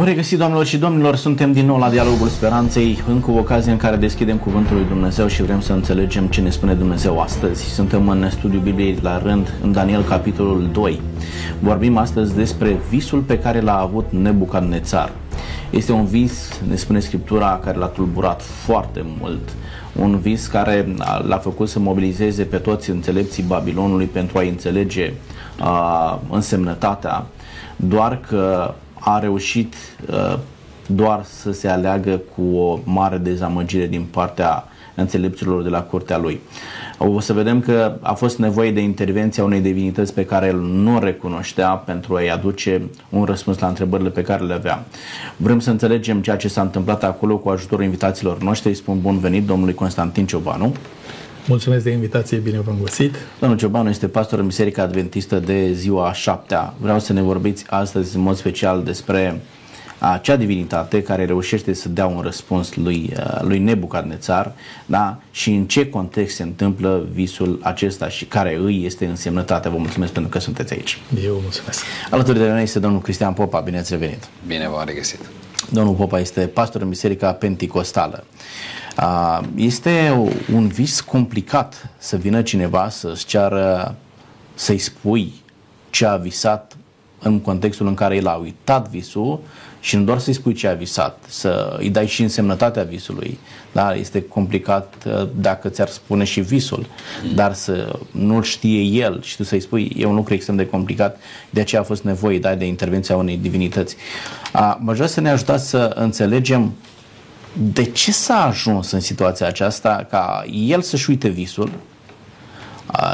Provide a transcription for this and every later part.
Bun regăsit, doamnelor și domnilor, suntem din nou la Dialogul Speranței, încă o ocazie în care deschidem Cuvântul lui Dumnezeu și vrem să înțelegem ce ne spune Dumnezeu astăzi. Suntem în studiul Bibliei la rând, în Daniel, capitolul 2. Vorbim astăzi despre visul pe care l-a avut Nebucadnețar. Este un vis, ne spune Scriptura, care l-a tulburat foarte mult. Un vis care l-a făcut să mobilizeze pe toți înțelepții Babilonului pentru a înțelege uh, însemnătatea, doar că a reușit uh, doar să se aleagă cu o mare dezamăgire din partea înțelepților de la curtea lui. O să vedem că a fost nevoie de intervenția unei divinități pe care el nu o recunoștea pentru a-i aduce un răspuns la întrebările pe care le avea. Vrem să înțelegem ceea ce s-a întâmplat acolo cu ajutorul invitaților noștri. Îi spun bun venit domnului Constantin Ciobanu. Mulțumesc de invitație, bine v-am găsit. Domnul Ciobanu este pastor în Biserica Adventistă de ziua a șaptea. Vreau să ne vorbiți astăzi în mod special despre acea divinitate care reușește să dea un răspuns lui, lui Nebucadnețar da? și în ce context se întâmplă visul acesta și care îi este însemnătatea. Vă mulțumesc pentru că sunteți aici. Eu mulțumesc. Alături de noi este domnul Cristian Popa. Bine ați revenit. Bine v-am regăsit. Domnul Popa este pastor în Biserica Penticostală. Este un vis complicat să vină cineva să-ți ceară să-i spui ce a visat în contextul în care el a uitat visul și nu doar să-i spui ce a visat, să îi dai și însemnătatea visului. Da? Este complicat uh, dacă ți-ar spune și visul, dar să nu-l știe el și tu să-i spui, e un lucru extrem de complicat, de aceea a fost nevoie da, de intervenția unei divinități. Mă vrea să ne ajutați să înțelegem de ce s-a ajuns în situația aceasta ca el să-și uite visul,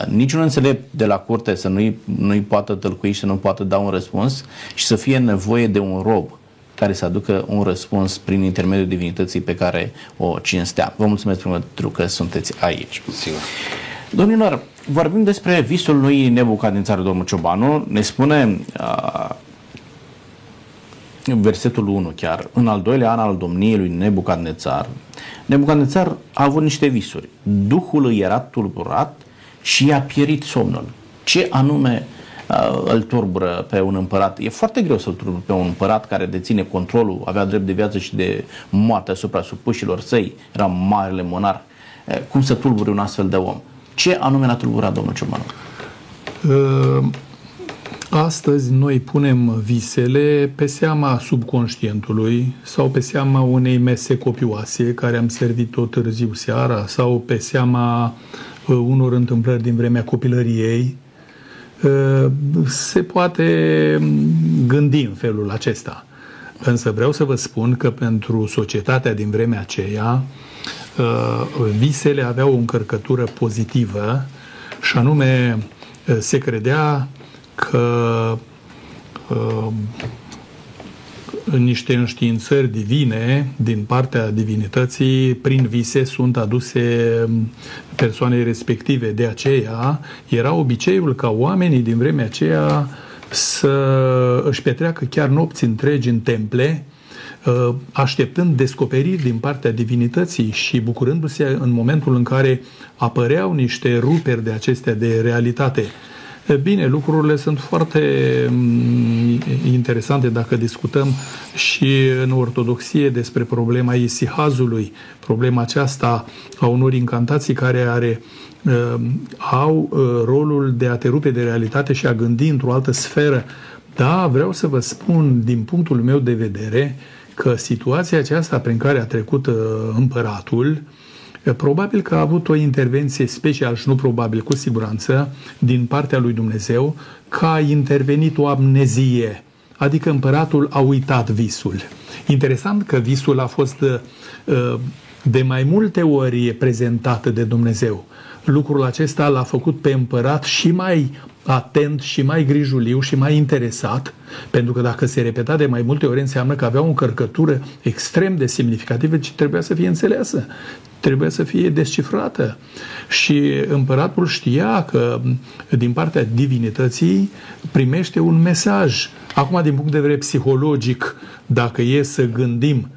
niciun înțelept de la curte să nu-i, nu-i poată tălcui și să nu poată da un răspuns și să fie nevoie de un rob care să aducă un răspuns prin intermediul divinității pe care o cinstea. Vă mulțumesc pentru că sunteți aici. Sigur. Domnilor, vorbim despre visul lui Nebucadnețar, domnul Ciobanu. Ne spune uh, versetul 1 chiar, în al doilea an al domniei lui Nebucadnețar, Nebucadnețar a avut niște visuri. Duhul îi era tulburat și i-a pierit somnul. Ce anume uh, îl turbură pe un împărat? E foarte greu să-l turbure pe un împărat care deține controlul, avea drept de viață și de moarte asupra supușilor săi, era marele monar. Uh, cum să tulbure un astfel de om? Ce anume l-a tulburat domnul Ciobanu? Uh Astăzi noi punem visele pe seama subconștientului sau pe seama unei mese copioase care am servit-o târziu seara sau pe seama uh, unor întâmplări din vremea copilăriei. Uh, se poate gândi în felul acesta. Însă vreau să vă spun că pentru societatea din vremea aceea uh, visele aveau o încărcătură pozitivă și anume se credea că uh, în niște înștiințări divine din partea divinității, prin vise sunt aduse persoanei respective. De aceea era obiceiul ca oamenii din vremea aceea să își petreacă chiar nopți întregi în temple, uh, așteptând descoperiri din partea divinității și bucurându-se în momentul în care apăreau niște ruperi de acestea de realitate. Bine, lucrurile sunt foarte mm, interesante dacă discutăm și în ortodoxie despre problema isihazului, problema aceasta a unor incantații care are uh, au uh, rolul de a te rupe de realitate și a gândi într-o altă sferă. Da, vreau să vă spun din punctul meu de vedere că situația aceasta prin care a trecut uh, împăratul Probabil că a avut o intervenție specială și nu probabil, cu siguranță, din partea lui Dumnezeu, că a intervenit o amnezie, adică împăratul a uitat visul. Interesant că visul a fost uh, de mai multe ori prezentat de Dumnezeu. Lucrul acesta l-a făcut pe împărat și mai atent și mai grijuliu și mai interesat, pentru că dacă se repeta de mai multe ori înseamnă că avea o încărcătură extrem de semnificativă ce trebuia să fie înțeleasă trebuie să fie descifrată. Și împăratul știa că din partea divinității primește un mesaj. Acum, din punct de vedere psihologic, dacă e să gândim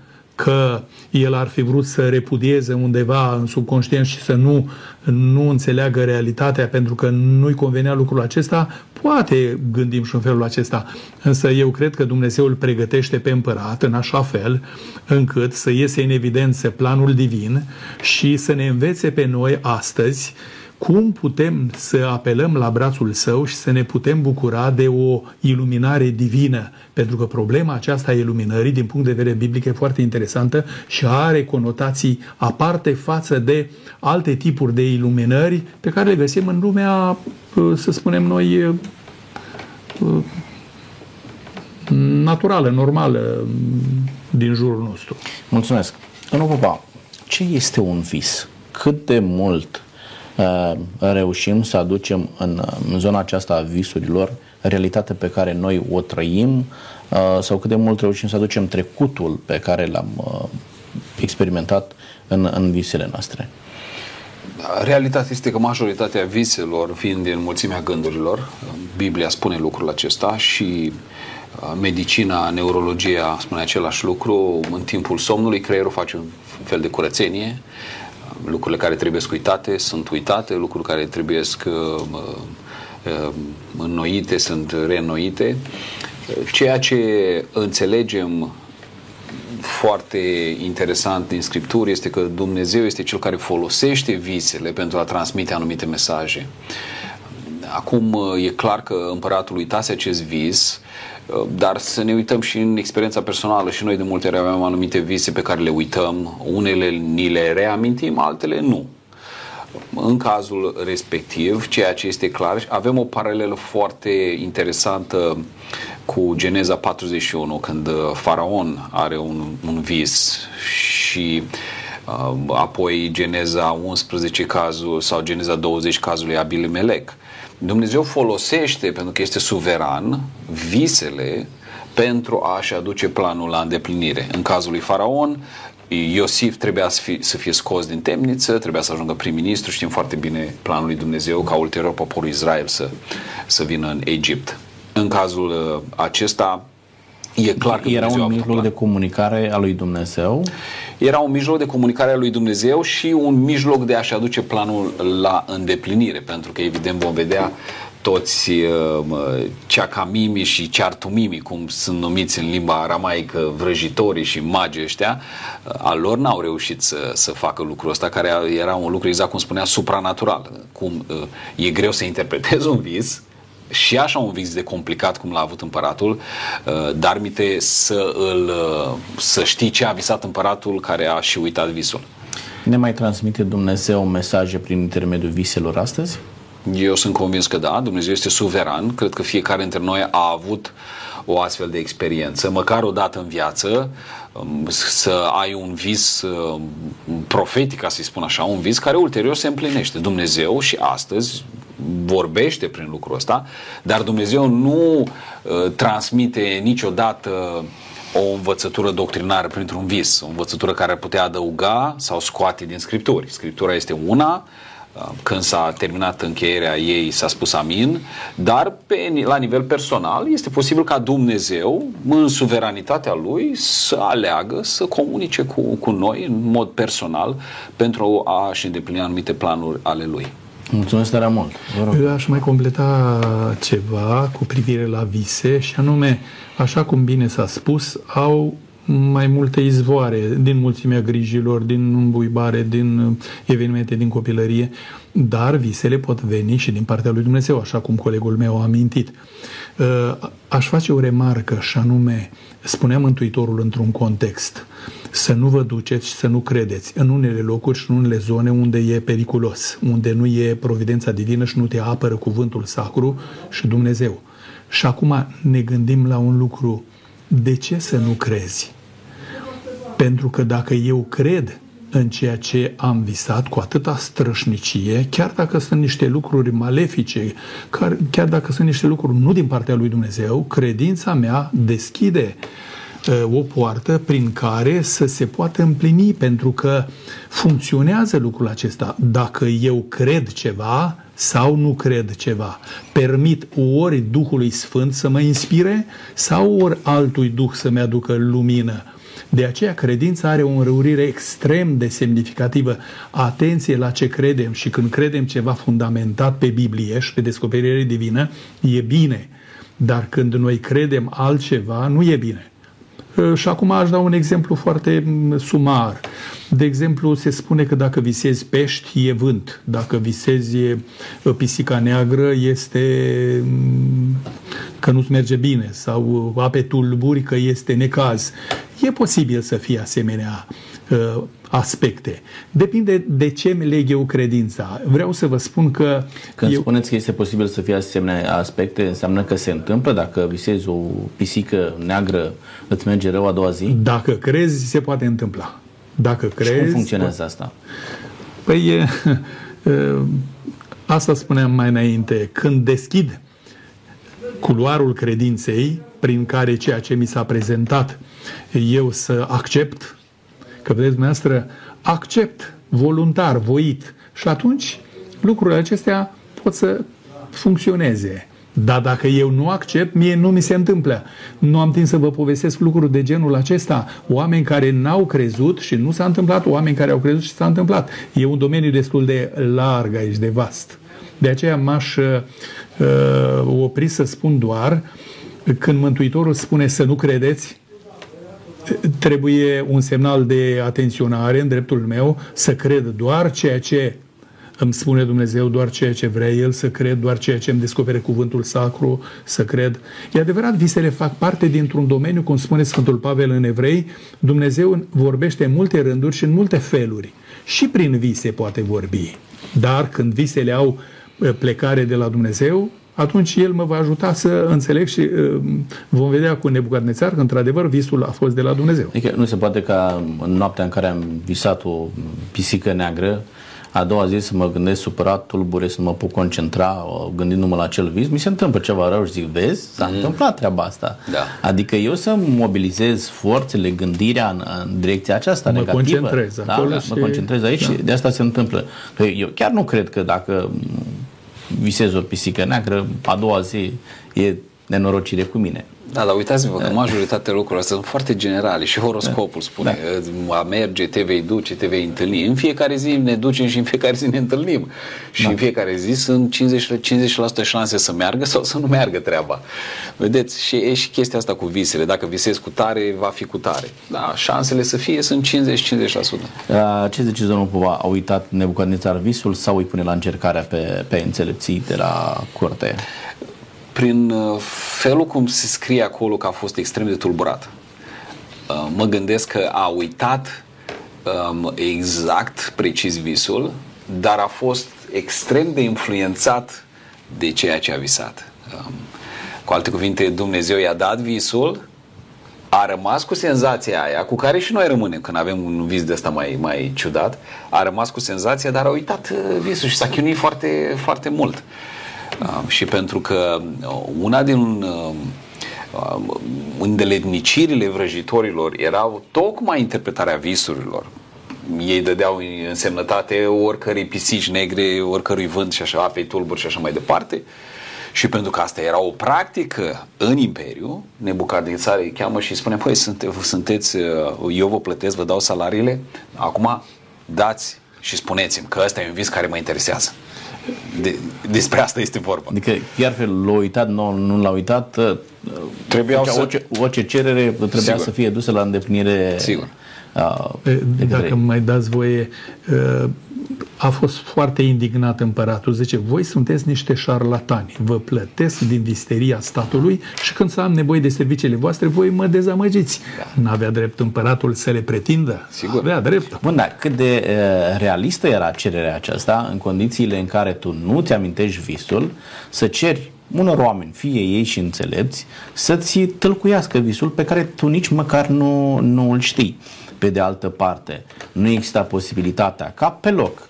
că el ar fi vrut să repudieze undeva în subconștient și să nu, nu înțeleagă realitatea pentru că nu-i convenea lucrul acesta, poate gândim și în felul acesta. Însă eu cred că Dumnezeu îl pregătește pe împărat în așa fel încât să iese în evidență planul divin și să ne învețe pe noi astăzi cum putem să apelăm la brațul său și să ne putem bucura de o iluminare divină. Pentru că problema aceasta a iluminării, din punct de vedere biblic, e foarte interesantă și are conotații aparte față de alte tipuri de iluminări pe care le găsim în lumea, să spunem noi, naturală, normală din jurul nostru. Mulțumesc. Domnul Popa, ce este un vis? Cât de mult Uh, reușim să aducem în, în zona aceasta a visurilor realitatea pe care noi o trăim uh, sau cât de mult reușim să aducem trecutul pe care l-am uh, experimentat în, în visele noastre. Realitatea este că majoritatea viselor vin din mulțimea gândurilor. Biblia spune lucrul acesta și medicina, neurologia spune același lucru. În timpul somnului creierul face un fel de curățenie lucrurile care trebuie uitate sunt uitate, lucruri care trebuie uh, uh, înnoite sunt reînnoite. Ceea ce înțelegem foarte interesant din Scripturi este că Dumnezeu este Cel care folosește visele pentru a transmite anumite mesaje. Acum e clar că împăratul uitase acest vis dar să ne uităm și în experiența personală și noi de multe ori avem anumite vise pe care le uităm, unele ni le reamintim, altele nu. În cazul respectiv, ceea ce este clar, avem o paralelă foarte interesantă cu Geneza 41, când Faraon are un, un vis și uh, apoi Geneza 11 cazul sau Geneza 20 cazul lui Abimelec. Dumnezeu folosește, pentru că este suveran, visele pentru a-și aduce planul la îndeplinire. În cazul lui Faraon, Iosif trebuia să fie, să fie scos din temniță, trebuia să ajungă prim-ministru, știm foarte bine planul lui Dumnezeu ca ulterior poporul Israel să, să vină în Egipt. În cazul uh, acesta, e clar că Era Dumnezeu un mijloc de comunicare a lui Dumnezeu? Era un mijloc de comunicare a lui Dumnezeu și un mijloc de a-și aduce planul la îndeplinire, pentru că evident vom vedea toți uh, ceacamimi și ceartumimi, cum sunt numiți în limba aramaică vrăjitorii și magii ăștia, uh, al lor n-au reușit să, să facă lucrul ăsta, care era un lucru, exact cum spunea, supranatural. Cum uh, e greu să interpretezi un vis, și așa un vis de complicat cum l-a avut împăratul, uh, dar mite să, îl, uh, să știi ce a visat împăratul care a și uitat visul. Ne mai transmite Dumnezeu mesaje prin intermediul viselor astăzi? Eu sunt convins că da, Dumnezeu este suveran, cred că fiecare dintre noi a avut o astfel de experiență, măcar o dată în viață, um, să ai un vis um, profetic, ca să-i spun așa, un vis care ulterior se împlinește. Dumnezeu și astăzi vorbește prin lucrul ăsta, dar Dumnezeu nu uh, transmite niciodată o învățătură doctrinară printr-un vis, o învățătură care ar putea adăuga sau scoate din Scripturi. Scriptura este una, uh, când s-a terminat încheierea ei s-a spus amin, dar pe, la nivel personal este posibil ca Dumnezeu, în suveranitatea Lui, să aleagă, să comunice cu, cu noi în mod personal pentru a-și îndeplini anumite planuri ale Lui. Mulțumesc tare mult. Aș mai completa ceva cu privire la vise și anume, așa cum bine s-a spus, au mai multe izvoare din mulțimea grijilor, din îmbuibare, din evenimente din copilărie, dar visele pot veni și din partea lui Dumnezeu, așa cum colegul meu a amintit. Aș face o remarcă și anume, spunea Mântuitorul într-un context, să nu vă duceți și să nu credeți în unele locuri și în unele zone unde e periculos, unde nu e providența divină și nu te apără cuvântul sacru și Dumnezeu. Și acum ne gândim la un lucru. De ce să nu crezi? Pentru că dacă eu cred în ceea ce am visat cu atâta strășnicie, chiar dacă sunt niște lucruri malefice, chiar dacă sunt niște lucruri nu din partea lui Dumnezeu, credința mea deschide uh, o poartă prin care să se poată împlini, pentru că funcționează lucrul acesta. Dacă eu cred ceva sau nu cred ceva, permit ori Duhului Sfânt să mă inspire sau ori altui Duh să-mi aducă lumină De aceea credința are o înrăurire extrem de semnificativă. Atenție la ce credem și când credem ceva fundamentat pe Biblie și pe descoperire divină, e bine. Dar când noi credem altceva, nu e bine. Și acum aș da un exemplu foarte sumar. De exemplu, se spune că dacă visezi pești, e vânt. Dacă visezi pisica neagră, este că nu-ți merge bine. Sau ape tulburi, că este necaz. E posibil să fie asemenea uh, aspecte. Depinde de ce îmi leg eu credința. Vreau să vă spun că... Când eu... spuneți că este posibil să fie asemenea aspecte, înseamnă că se întâmplă? Dacă visezi o pisică neagră, îți merge rău a doua zi? Dacă crezi, se poate întâmpla. Dacă crezi... Și cum funcționează asta? Păi, asta spuneam mai înainte. Când deschid culoarul credinței, prin care ceea ce mi s-a prezentat eu să accept, că vedeți dumneavoastră, accept voluntar, voit și atunci lucrurile acestea pot să funcționeze. Dar dacă eu nu accept, mie nu mi se întâmplă. Nu am timp să vă povestesc lucruri de genul acesta. Oameni care n-au crezut și nu s-a întâmplat, oameni care au crezut și s-a întâmplat. E un domeniu destul de larg aici, de vast. De aceea m-aș uh, opri să spun doar când Mântuitorul spune să nu credeți, trebuie un semnal de atenționare în dreptul meu să cred doar ceea ce îmi spune Dumnezeu doar ceea ce vrea El să cred, doar ceea ce îmi descopere cuvântul sacru să cred. E adevărat, visele fac parte dintr-un domeniu, cum spune Sfântul Pavel în Evrei, Dumnezeu vorbește în multe rânduri și în multe feluri. Și prin vise poate vorbi. Dar când visele au uh, plecare de la Dumnezeu, atunci el mă va ajuta să înțeleg și uh, vom vedea cu Nebucadnețar că într-adevăr visul a fost de la Dumnezeu. Adică nu se poate ca în noaptea în care am visat o pisică neagră, a doua zi să mă gândesc supărat, tulbure, să mă pot concentra gândindu-mă la acel vis, mi se întâmplă ceva rău și zic, vezi, s-a mm. întâmplat treaba asta. Da. Adică eu să mobilizez forțele, gândirea în, în direcția aceasta mă negativă. Concentrez da, acolo da, și... Mă concentrez aici da. și de asta se întâmplă. Eu chiar nu cred că dacă visez o pisică neagră, a doua zi e nenorocire cu mine. Da, dar uitați-vă că majoritatea lucrurilor astea sunt foarte generale și horoscopul spune da. a merge, te vei duce, te vei întâlni. În fiecare zi ne ducem și în fiecare zi ne întâlnim. Și da. în fiecare zi sunt 50%, 50% șanse să meargă sau să nu meargă treaba. Vedeți? Și e și chestia asta cu visele. Dacă visezi cu tare, va fi cu tare. Da, șansele să fie sunt 50-50%. Ce zice domnul Pova? A uitat Nebucadnețar visul sau îi pune la încercarea pe, pe înțelepții de la curte? Prin uh, felul cum se scrie acolo că a fost extrem de tulburat. Uh, mă gândesc că a uitat um, exact, precis visul, dar a fost extrem de influențat de ceea ce a visat. Um, cu alte cuvinte, Dumnezeu i-a dat visul, a rămas cu senzația aia, cu care și noi rămânem când avem un vis de ăsta mai, mai ciudat, a rămas cu senzația, dar a uitat uh, visul și s-a chinuit foarte, foarte mult. Uh, Uh, și pentru că uh, una din uh, îndeletnicirile vrăjitorilor erau tocmai interpretarea visurilor. Ei dădeau însemnătate oricărei pisici negre, oricărui vânt și așa, apei tulburi și așa mai departe. Și pentru că asta era o practică în Imperiu, Nebucadnețar îi cheamă și îi spune, păi sunte, sunteți, eu vă plătesc, vă dau salariile, acum dați și spuneți-mi că ăsta e un vis care mă interesează. De, despre asta este vorba. Adică chiar l-a uitat, nu, nu l-a uitat, ă, Trebuia să... orice, orice cerere trebuia Sigur. să fie dusă la îndeplinire. Sigur. Uh, Dacă mai dați voie, uh, a fost foarte indignat împăratul. Zice, voi sunteți niște șarlatani, vă plătesc din visteria statului și când să am nevoie de serviciile voastre, voi mă dezamăgiți. Da. N-avea drept împăratul să le pretindă? Sigur. Avea drept. Bun, dar cât de uh, realistă era cererea aceasta în condițiile în care tu nu ți amintești visul, să ceri unor oameni, fie ei și înțelepți, să-ți tălcuiască visul pe care tu nici măcar nu, nu îl știi. Pe de altă parte, nu exista posibilitatea ca pe loc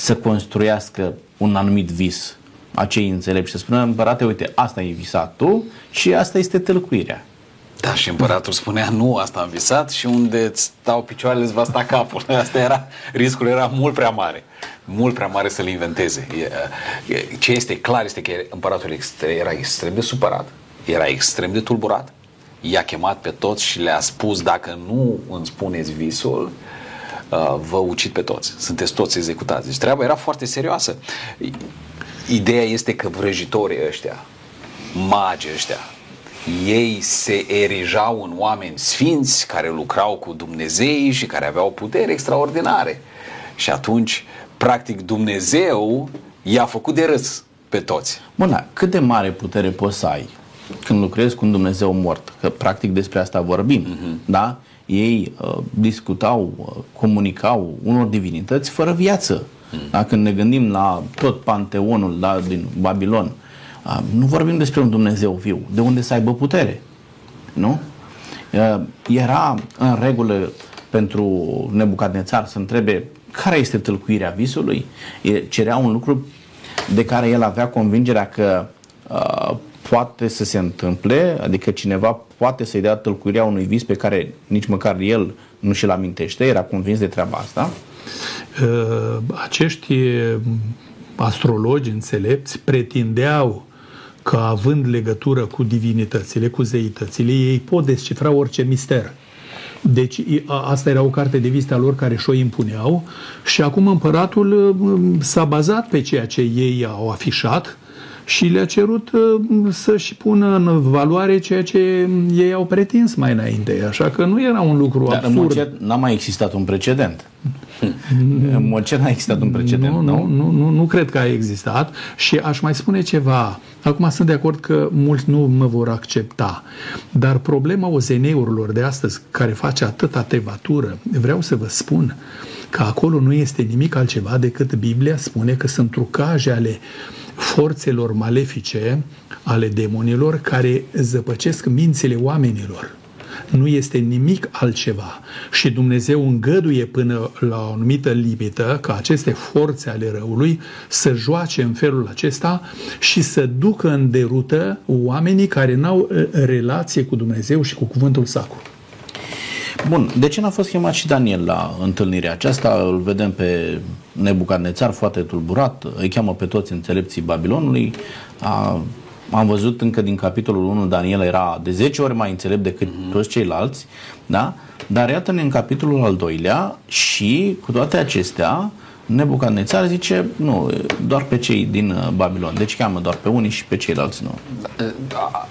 să construiască un anumit vis acei înțelepți și să spună, împărate, uite, asta ai visat tu și asta este tălcuirea. Da, și împăratul spunea, nu, asta am visat și unde stau picioarele îți va sta capul. Asta era, riscul era mult prea mare. Mult prea mare să-l inventeze. Ce este clar este că împăratul era extrem de supărat, era extrem de tulburat i-a chemat pe toți și le-a spus dacă nu îmi spuneți visul, uh, vă ucid pe toți. Sunteți toți executați. Deci treaba era foarte serioasă. Ideea este că vrăjitorii ăștia, magi ăștia, ei se erijau în oameni sfinți care lucrau cu Dumnezei și care aveau puteri extraordinare. Și atunci, practic, Dumnezeu i-a făcut de râs pe toți. Bun, da, cât de mare putere poți să ai când lucrezi cu un Dumnezeu mort? Că practic despre asta vorbim, uh-huh. da? Ei uh, discutau, uh, comunicau unor divinități fără viață. Uh-huh. Da? Când ne gândim la tot panteonul da, din Babilon, uh, nu vorbim despre un Dumnezeu viu, de unde să aibă putere. Nu? Uh, era în regulă pentru Nebucadnețar să întrebe care este tâlcuirea visului, cerea un lucru de care el avea convingerea că uh, poate să se întâmple, adică cineva poate să-i dea tâlcuirea unui vis pe care nici măcar el nu și-l amintește, era convins de treaba asta. Uh, acești astrologi înțelepți pretindeau că având legătură cu divinitățile, cu zeitățile, ei pot descifra orice mister. Deci asta era o carte de vizită a lor care și-o impuneau și acum împăratul s-a bazat pe ceea ce ei au afișat și le-a cerut să-și pună în valoare ceea ce ei au pretins mai înainte. Așa că nu era un lucru Dar absurd. n-a mai existat un precedent. În mod ce n-a existat un precedent, nu? Nu, nu, nu, nu cred că a existat și aș mai spune ceva. Acum sunt de acord că mulți nu mă vor accepta, dar problema OZN-urilor de astăzi, care face atâta tevatură, vreau să vă spun că acolo nu este nimic altceva decât Biblia spune că sunt trucaje ale forțelor malefice, ale demonilor, care zăpăcesc mințile oamenilor nu este nimic altceva. Și Dumnezeu îngăduie până la o anumită limită ca aceste forțe ale răului să joace în felul acesta și să ducă în derută oamenii care n-au uh, relație cu Dumnezeu și cu cuvântul sacru. Bun, de ce n-a fost chemat și Daniel la întâlnirea aceasta? Îl vedem pe Nebucadnețar foarte tulburat, îi cheamă pe toți înțelepții Babilonului, a am văzut încă din capitolul 1, Daniel era de 10 ori mai înțelept decât mm-hmm. toți ceilalți, da? Dar iată-ne în capitolul al doilea și cu toate acestea, Nebucadnețar zice, nu, doar pe cei din uh, Babilon. Deci cheamă doar pe unii și pe ceilalți nu. Da,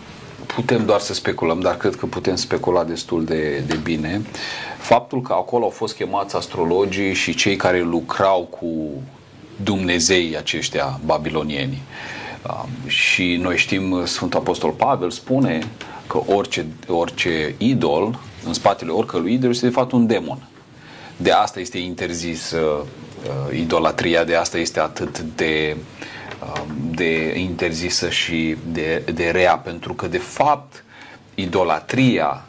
putem doar să speculăm, dar cred că putem specula destul de, de bine. Faptul că acolo au fost chemați astrologii și cei care lucrau cu Dumnezei aceștia babilonieni. Uh, și noi știm, Sfântul Apostol Pavel spune că orice, orice idol, în spatele oricărui idol, este de fapt un demon. De asta este interzis uh, idolatria, de asta este atât de, uh, de interzisă și de, de rea, pentru că de fapt idolatria,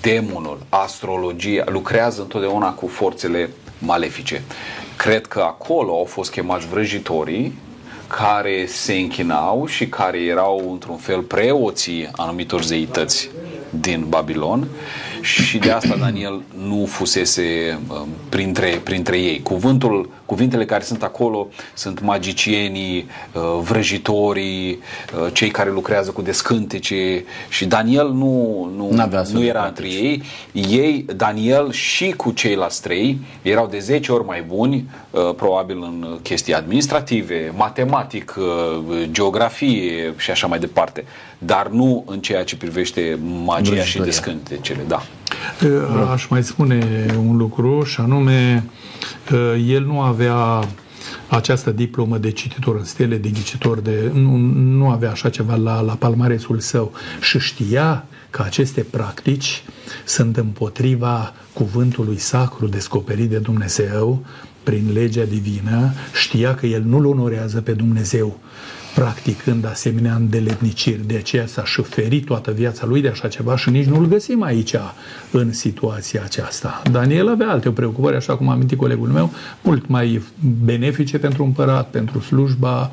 demonul, astrologia lucrează întotdeauna cu forțele malefice. Cred că acolo au fost chemați vrăjitorii care se închinau și care erau într-un fel preoții anumitor zeități din Babilon și de asta Daniel nu fusese um, printre, printre ei. Cuvântul, cuvintele care sunt acolo sunt magicienii, uh, vrăjitorii, uh, cei care lucrează cu descântece și Daniel nu, nu, nu era între ei. Ei, Daniel și cu ceilalți trei erau de 10 ori mai buni, uh, probabil în chestii administrative, matematic, geografie și așa mai departe, dar nu în ceea ce privește magia și descântecele. Da. Aș mai spune un lucru și anume el nu avea această diplomă de cititor în stele, de ghicitor, de, nu, nu avea așa ceva la, la palmaresul său. Și știa că aceste practici sunt împotriva cuvântului sacru descoperit de Dumnezeu prin legea divină, știa că el nu-L onorează pe Dumnezeu practicând asemenea îndeletniciri. De aceea s-a șoferit toată viața lui de așa ceva și nici nu-l găsim aici în situația aceasta. Daniel avea alte preocupări, așa cum a amintit colegul meu, mult mai benefice pentru împărat, pentru slujba,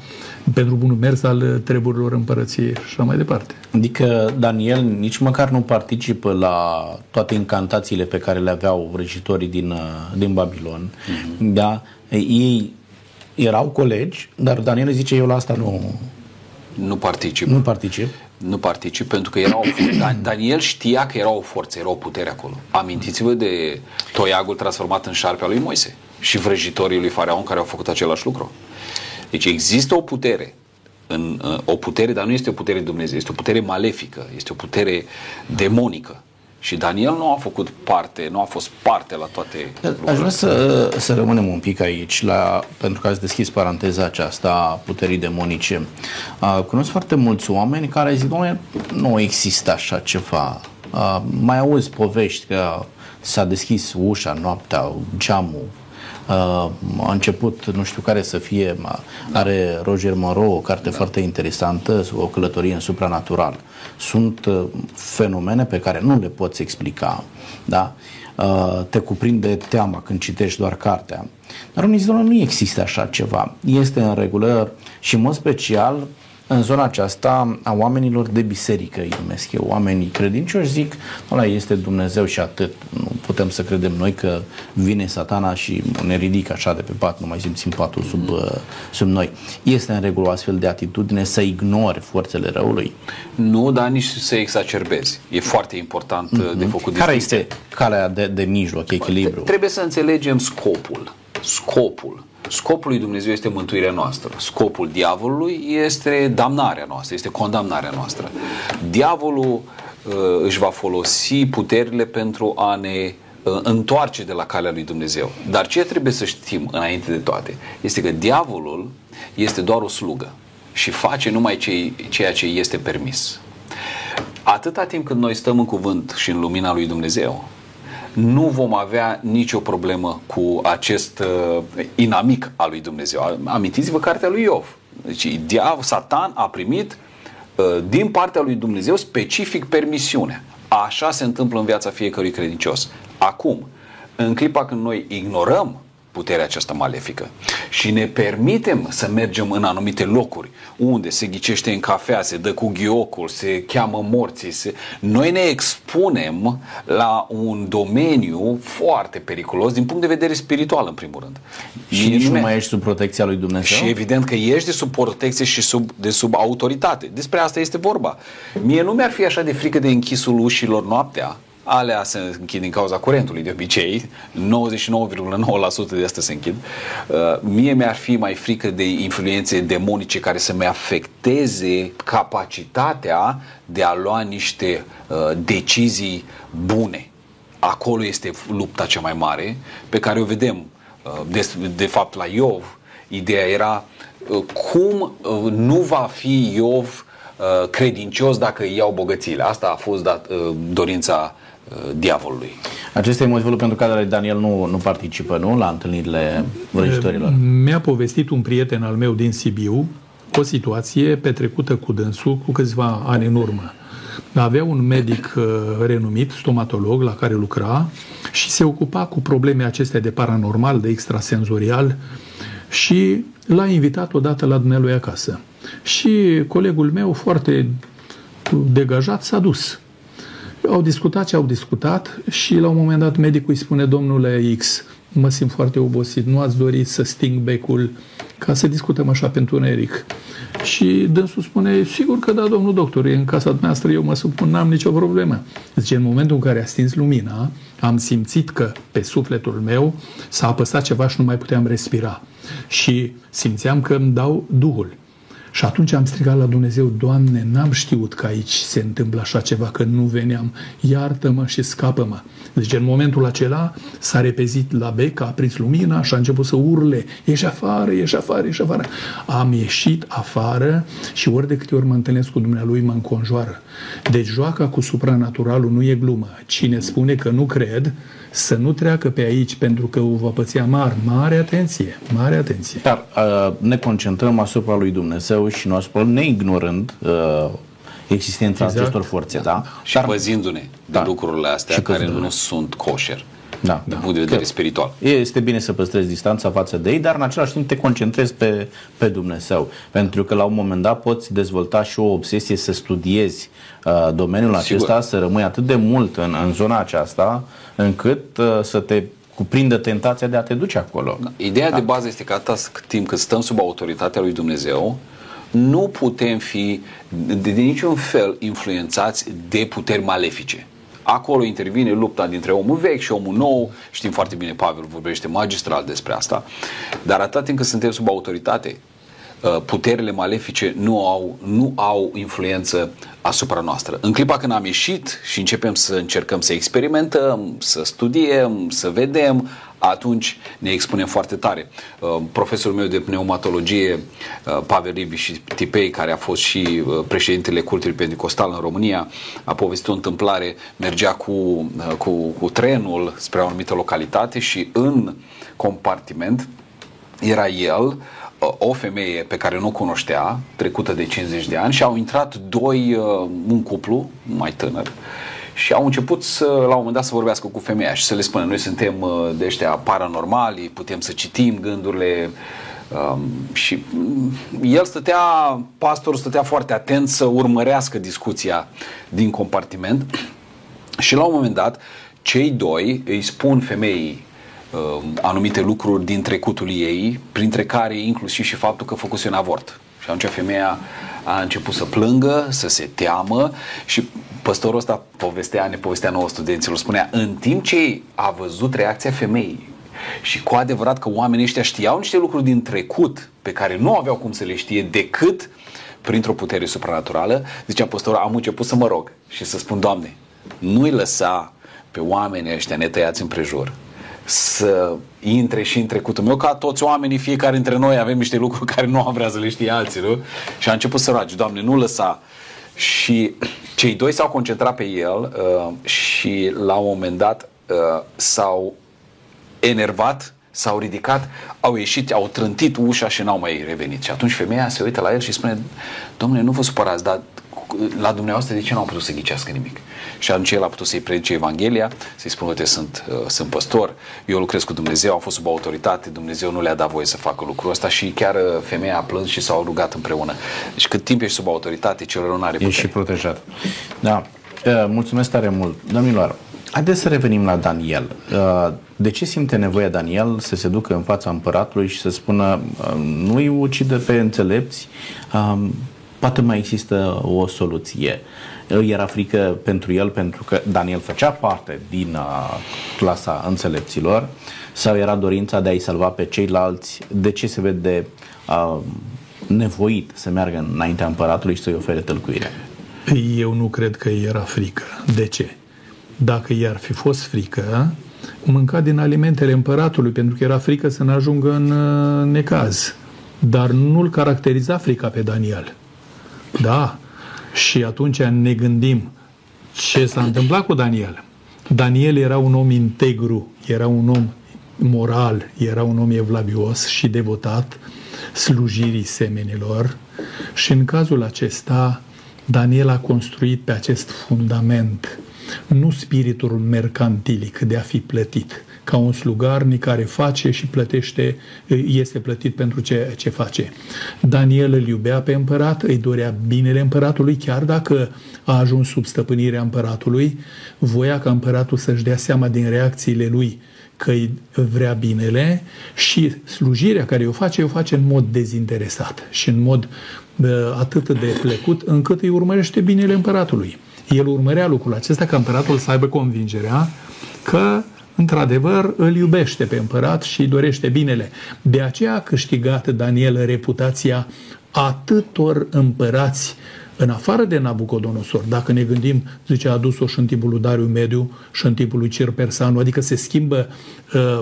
pentru bunul mers al treburilor împărăției și așa mai departe. Adică Daniel nici măcar nu participă la toate incantațiile pe care le aveau vrăjitorii din, din Babilon. Mm-hmm. Da? Ei erau colegi, dar Daniel zice, eu la asta nu, Nu particip. Nu particip? Nu particip pentru că era o, Daniel știa că era o forță, era o putere acolo. Amintiți-vă de toiagul transformat în șarpea lui Moise și vrăjitorii lui Faraon care au făcut același lucru. Deci există o putere, în, o putere, dar nu este o putere Dumnezeu, este o putere malefică, este o putere demonică. Și Daniel nu a făcut parte, nu a fost parte la toate Aș vrea să, să rămânem un pic aici, la, pentru că ați deschis paranteza aceasta a puterii demonice. Uh, cunosc foarte mulți oameni care zic, doamne, nu există așa ceva. Uh, mai auzi povești că s-a deschis ușa noaptea, geamul, Uh, a început, nu știu care să fie, are Roger Moreau o carte foarte interesantă, o călătorie în supranatural. Sunt uh, fenomene pe care nu le poți explica, da? Uh, te cuprinde teama când citești doar cartea. Dar unii zic, nu există așa ceva. Este în regulă și în mod special în zona aceasta a oamenilor de biserică, îi numesc eu, oamenii credincioși, zic, ăla este Dumnezeu și atât. Nu putem să credem noi că vine satana și ne ridică așa de pe pat, nu mai simțim patul sub, uh, sub noi. Este în regulă o astfel de atitudine să ignori forțele răului? Nu, dar nici să exacerbezi. E foarte important mm-hmm. de făcut Care este calea de, de mijloc, echilibru? Trebuie să înțelegem scopul. Scopul Scopul lui Dumnezeu este mântuirea noastră. Scopul diavolului este damnarea noastră, este condamnarea noastră. Diavolul uh, își va folosi puterile pentru a ne uh, întoarce de la calea lui Dumnezeu. Dar ce trebuie să știm înainte de toate este că diavolul este doar o slugă și face numai ce, ceea ce este permis. Atâta timp când noi stăm în cuvânt și în lumina lui Dumnezeu, nu vom avea nicio problemă cu acest uh, inamic al lui Dumnezeu. Amintiți-vă cartea lui Iov. Deci diav, Satan a primit uh, din partea lui Dumnezeu specific permisiune. Așa se întâmplă în viața fiecărui credincios. Acum, în clipa când noi ignorăm puterea aceasta malefică și ne permitem să mergem în anumite locuri unde se ghicește în cafea, se dă cu ghiocul, se cheamă morții, se... noi ne expunem la un domeniu foarte periculos din punct de vedere spiritual în primul rând. Și nici nu mai ești sub protecția lui Dumnezeu? Și evident că ești de sub protecție și sub, de sub autoritate. Despre asta este vorba. Mie nu mi-ar fi așa de frică de închisul ușilor noaptea, alea se închid din cauza curentului de obicei, 99,9% de astea se închid. Uh, mie mi-ar fi mai frică de influențe demonice care să-mi afecteze capacitatea de a lua niște uh, decizii bune. Acolo este lupta cea mai mare pe care o vedem. Uh, de, de fapt, la Iov, ideea era cum nu va fi Iov credincios dacă îi iau bogățiile. Asta a fost dat, dorința Uh, diavolului. Acesta e motivul pentru care Daniel nu, nu participă, nu? La întâlnirile vrăjitorilor. Mi-a povestit un prieten al meu din Sibiu o situație petrecută cu dânsul cu câțiva ani în urmă. Avea un medic uh, renumit, stomatolog, la care lucra și se ocupa cu probleme acestea de paranormal, de extrasenzorial și l-a invitat odată la dumnealui acasă. Și colegul meu, foarte degajat, s-a dus au discutat ce au discutat și la un moment dat medicul îi spune, domnule X, mă simt foarte obosit, nu ați dorit să sting becul ca să discutăm așa pentru un Eric. Și dânsul spune, sigur că da, domnul doctor, e în casa noastră, eu mă supun, n-am nicio problemă. Zice, în momentul în care a stins lumina, am simțit că pe sufletul meu s-a apăsat ceva și nu mai puteam respira. Și simțeam că îmi dau Duhul. Și atunci am strigat la Dumnezeu, Doamne, n-am știut că aici se întâmplă așa ceva, că nu veneam, iartă-mă și scapă-mă. Deci în momentul acela s-a repezit la bec, a aprins lumina și a început să urle, ieși afară, ieși afară, ieși afară. Am ieșit afară și ori de câte ori mă întâlnesc cu Dumnealui mă înconjoară. Deci joaca cu supranaturalul nu e glumă. Cine spune că nu cred, să nu treacă pe aici pentru că o va păția mare. Mare atenție, mare atenție. Dar uh, ne concentrăm asupra lui Dumnezeu și nu asupra neignorând uh, existența exact. acestor forțe, da? Și Dar, păzindu-ne da. de lucrurile astea care nu sunt coșer da, din da. punct de vedere că spiritual. Este bine să păstrezi distanța față de ei, dar în același timp te concentrezi pe, pe Dumnezeu. Pentru că la un moment dat poți dezvolta și o obsesie să studiezi uh, domeniul Sigur. acesta, să rămâi atât de mult în, în zona aceasta, încât uh, să te cuprindă tentația de a te duce acolo. Da. Ideea da. de bază este că atâta timp cât stăm sub autoritatea lui Dumnezeu, nu putem fi de, de niciun fel influențați de puteri malefice. Acolo intervine lupta dintre omul vechi și omul nou. Știm foarte bine, Pavel vorbește magistral despre asta. Dar atât timp cât suntem sub autoritate, uh, puterile malefice nu au, nu au influență asupra noastră. În clipa când am ieșit și începem să încercăm să experimentăm, să studiem, să vedem, atunci ne expunem foarte tare. Uh, profesorul meu de pneumatologie, uh, Pavel Ribi și Tipei, care a fost și uh, președintele cultului pentecostal în România, a povestit o întâmplare, mergea cu, cu, cu trenul spre o anumită localitate și în compartiment era el, o femeie pe care nu o cunoștea, trecută de 50 de ani și au intrat doi, un cuplu mai tânăr și au început să, la un moment dat să vorbească cu femeia și să le spună noi suntem uh, de ăștia paranormali, putem să citim gândurile. Um, și mm, el stătea, pastorul stătea foarte atent să urmărească discuția din compartiment și la un moment dat cei doi îi spun femeii uh, anumite lucruri din trecutul ei, printre care inclusiv și faptul că făcuse un avort. Și atunci femeia a început să plângă, să se teamă și păstorul ăsta povestea, ne povestea nouă studenților, spunea, în timp ce a văzut reacția femeii și cu adevărat că oamenii ăștia știau niște lucruri din trecut pe care nu aveau cum să le știe decât printr-o putere supranaturală, zicea păstorul, am început să mă rog și să spun, Doamne, nu-i lăsa pe oamenii ăștia netăiați împrejur să intre și în trecutul meu, ca toți oamenii, fiecare dintre noi avem niște lucruri care nu am vrea să le știe alții, nu? Și a început să roage, Doamne, nu lăsa. Și cei doi s-au concentrat pe el uh, și la un moment dat uh, s-au enervat, s-au ridicat, au ieșit, au trântit ușa și n-au mai revenit. Și atunci femeia se uită la el și spune, domnule, nu vă supărați, dar la dumneavoastră de ce nu au putut să ghicească nimic? Și atunci el a putut să-i predice Evanghelia, să-i spună, uite, sunt, uh, sunt păstor, eu lucrez cu Dumnezeu, am fost sub autoritate, Dumnezeu nu le-a dat voie să facă lucrul ăsta și chiar uh, femeia a plâns și s-au rugat împreună. Deci cât timp ești sub autoritate, celor nu are putere. Ești și protejat. Da. Uh, mulțumesc tare mult. Domnilor, Haideți să revenim la Daniel. Uh, de ce simte nevoia Daniel să se ducă în fața împăratului și să spună uh, nu-i ucide pe înțelepți, um, poate mai există o soluție. Era frică pentru el pentru că Daniel făcea parte din uh, clasa înțelepților sau era dorința de a-i salva pe ceilalți? De ce se vede uh, nevoit să meargă înaintea împăratului și să-i ofere tălcuire? Eu nu cred că era frică. De ce? Dacă i-ar fi fost frică, mânca din alimentele împăratului, pentru că era frică să ne ajungă în uh, necaz. Dar nu-l caracteriza frica pe Daniel. Da? Și atunci ne gândim ce s-a întâmplat cu Daniel. Daniel era un om integru, era un om moral, era un om evlavios și devotat slujirii semenilor și în cazul acesta Daniel a construit pe acest fundament nu spiritul mercantilic de a fi plătit, ca un slugarnic care face și plătește, este plătit pentru ce, ce face. Daniel îl iubea pe împărat, îi dorea binele împăratului, chiar dacă a ajuns sub stăpânirea împăratului, voia ca împăratul să-și dea seama din reacțiile lui că îi vrea binele și slujirea care o face, o face în mod dezinteresat și în mod atât de plecut încât îi urmărește binele împăratului. El urmărea lucrul acesta ca împăratul să aibă convingerea că într-adevăr îl iubește pe împărat și îi dorește binele. De aceea a câștigat Daniel reputația atâtor împărați în afară de Nabucodonosor, dacă ne gândim, zice, a adus-o și în timpul lui Dariu Mediu și în timpul lui Cir Persanu, adică se schimbă uh,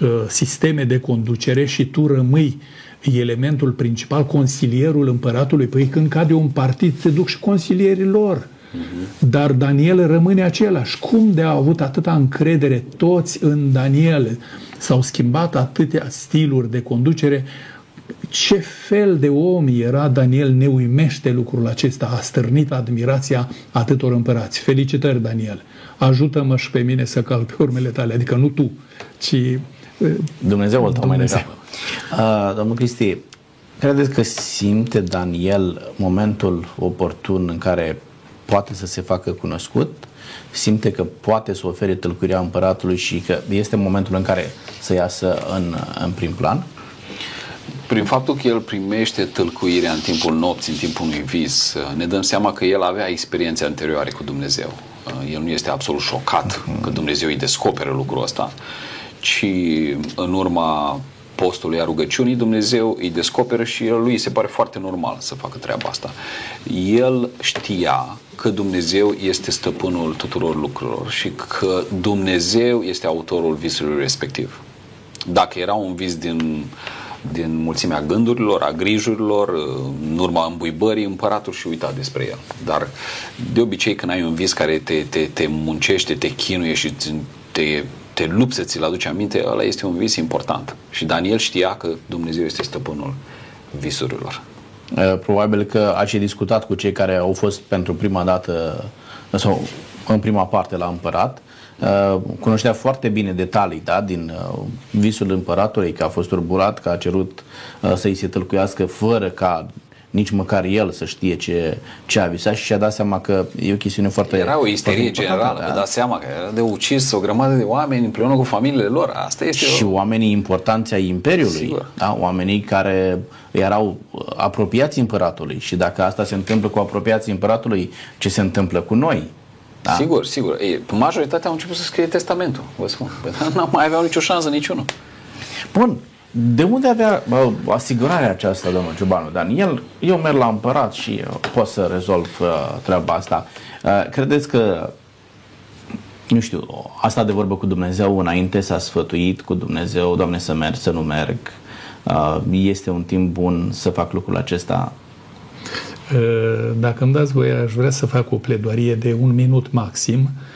uh, sisteme de conducere și tu rămâi elementul principal, consilierul împăratului. Păi când cade un partid, se duc și consilierii lor. Dar Daniel rămâne același. Cum de a avut atâta încredere toți în Daniel? S-au schimbat atâtea stiluri de conducere. Ce fel de om era Daniel ne uimește lucrul acesta, a stârnit admirația atâtor împărați. Felicitări, Daniel! Ajută-mă și pe mine să calc pe urmele tale, adică nu tu, ci Dumnezeu îl mai degrabă. Uh, domnul Cristi, credeți că simte Daniel momentul oportun în care poate să se facă cunoscut, simte că poate să ofere tălcuirea împăratului și că este momentul în care să iasă în, în prim plan? Prin faptul că el primește tâlcuirea în timpul nopții, în timpul unui vis, ne dăm seama că el avea experiențe anterioare cu Dumnezeu. El nu este absolut șocat că Dumnezeu îi descoperă lucrul ăsta, ci în urma postului a rugăciunii, Dumnezeu îi descoperă și el lui se pare foarte normal să facă treaba asta. El știa că Dumnezeu este stăpânul tuturor lucrurilor și că Dumnezeu este autorul visului respectiv. Dacă era un vis din, din mulțimea gândurilor, a grijurilor, în urma îmbuibării, împăratul și uita despre el. Dar de obicei când ai un vis care te, te, te muncește, te chinuie și te te lupți să ți-l aduci aminte, ăla este un vis important. Și Daniel știa că Dumnezeu este stăpânul visurilor. Probabil că a și discutat cu cei care au fost pentru prima dată sau în prima parte la împărat. Cunoștea foarte bine detalii da, din visul împăratului, că a fost turburat, că a cerut să-i se tâlcuiască fără ca nici măcar el să știe ce, ce a visat și și-a dat seama că e o chestiune foarte Era o isterie generală, da? vă dați seama că era de ucis o grămadă de oameni împreună cu familiile lor. Asta este și o... oamenii importanți ai Imperiului, da? oamenii care erau apropiați împăratului și dacă asta se întâmplă cu apropiații împăratului, ce se întâmplă cu noi? Da? Sigur, sigur. Ei, majoritatea au început să scrie testamentul, vă spun. Nu mai aveau nicio șansă niciunul. Bun, de unde avea bă, asigurarea aceasta, domnul Ciubanu Daniel? Eu merg la împărat și pot să rezolv uh, treaba asta. Uh, credeți că, nu știu, asta de vorbă cu Dumnezeu înainte s-a sfătuit cu Dumnezeu, Doamne, să merg, să nu merg? Uh, este un timp bun să fac lucrul acesta? Uh, dacă îmi dați voie, aș vrea să fac o pledoarie de un minut maxim uh,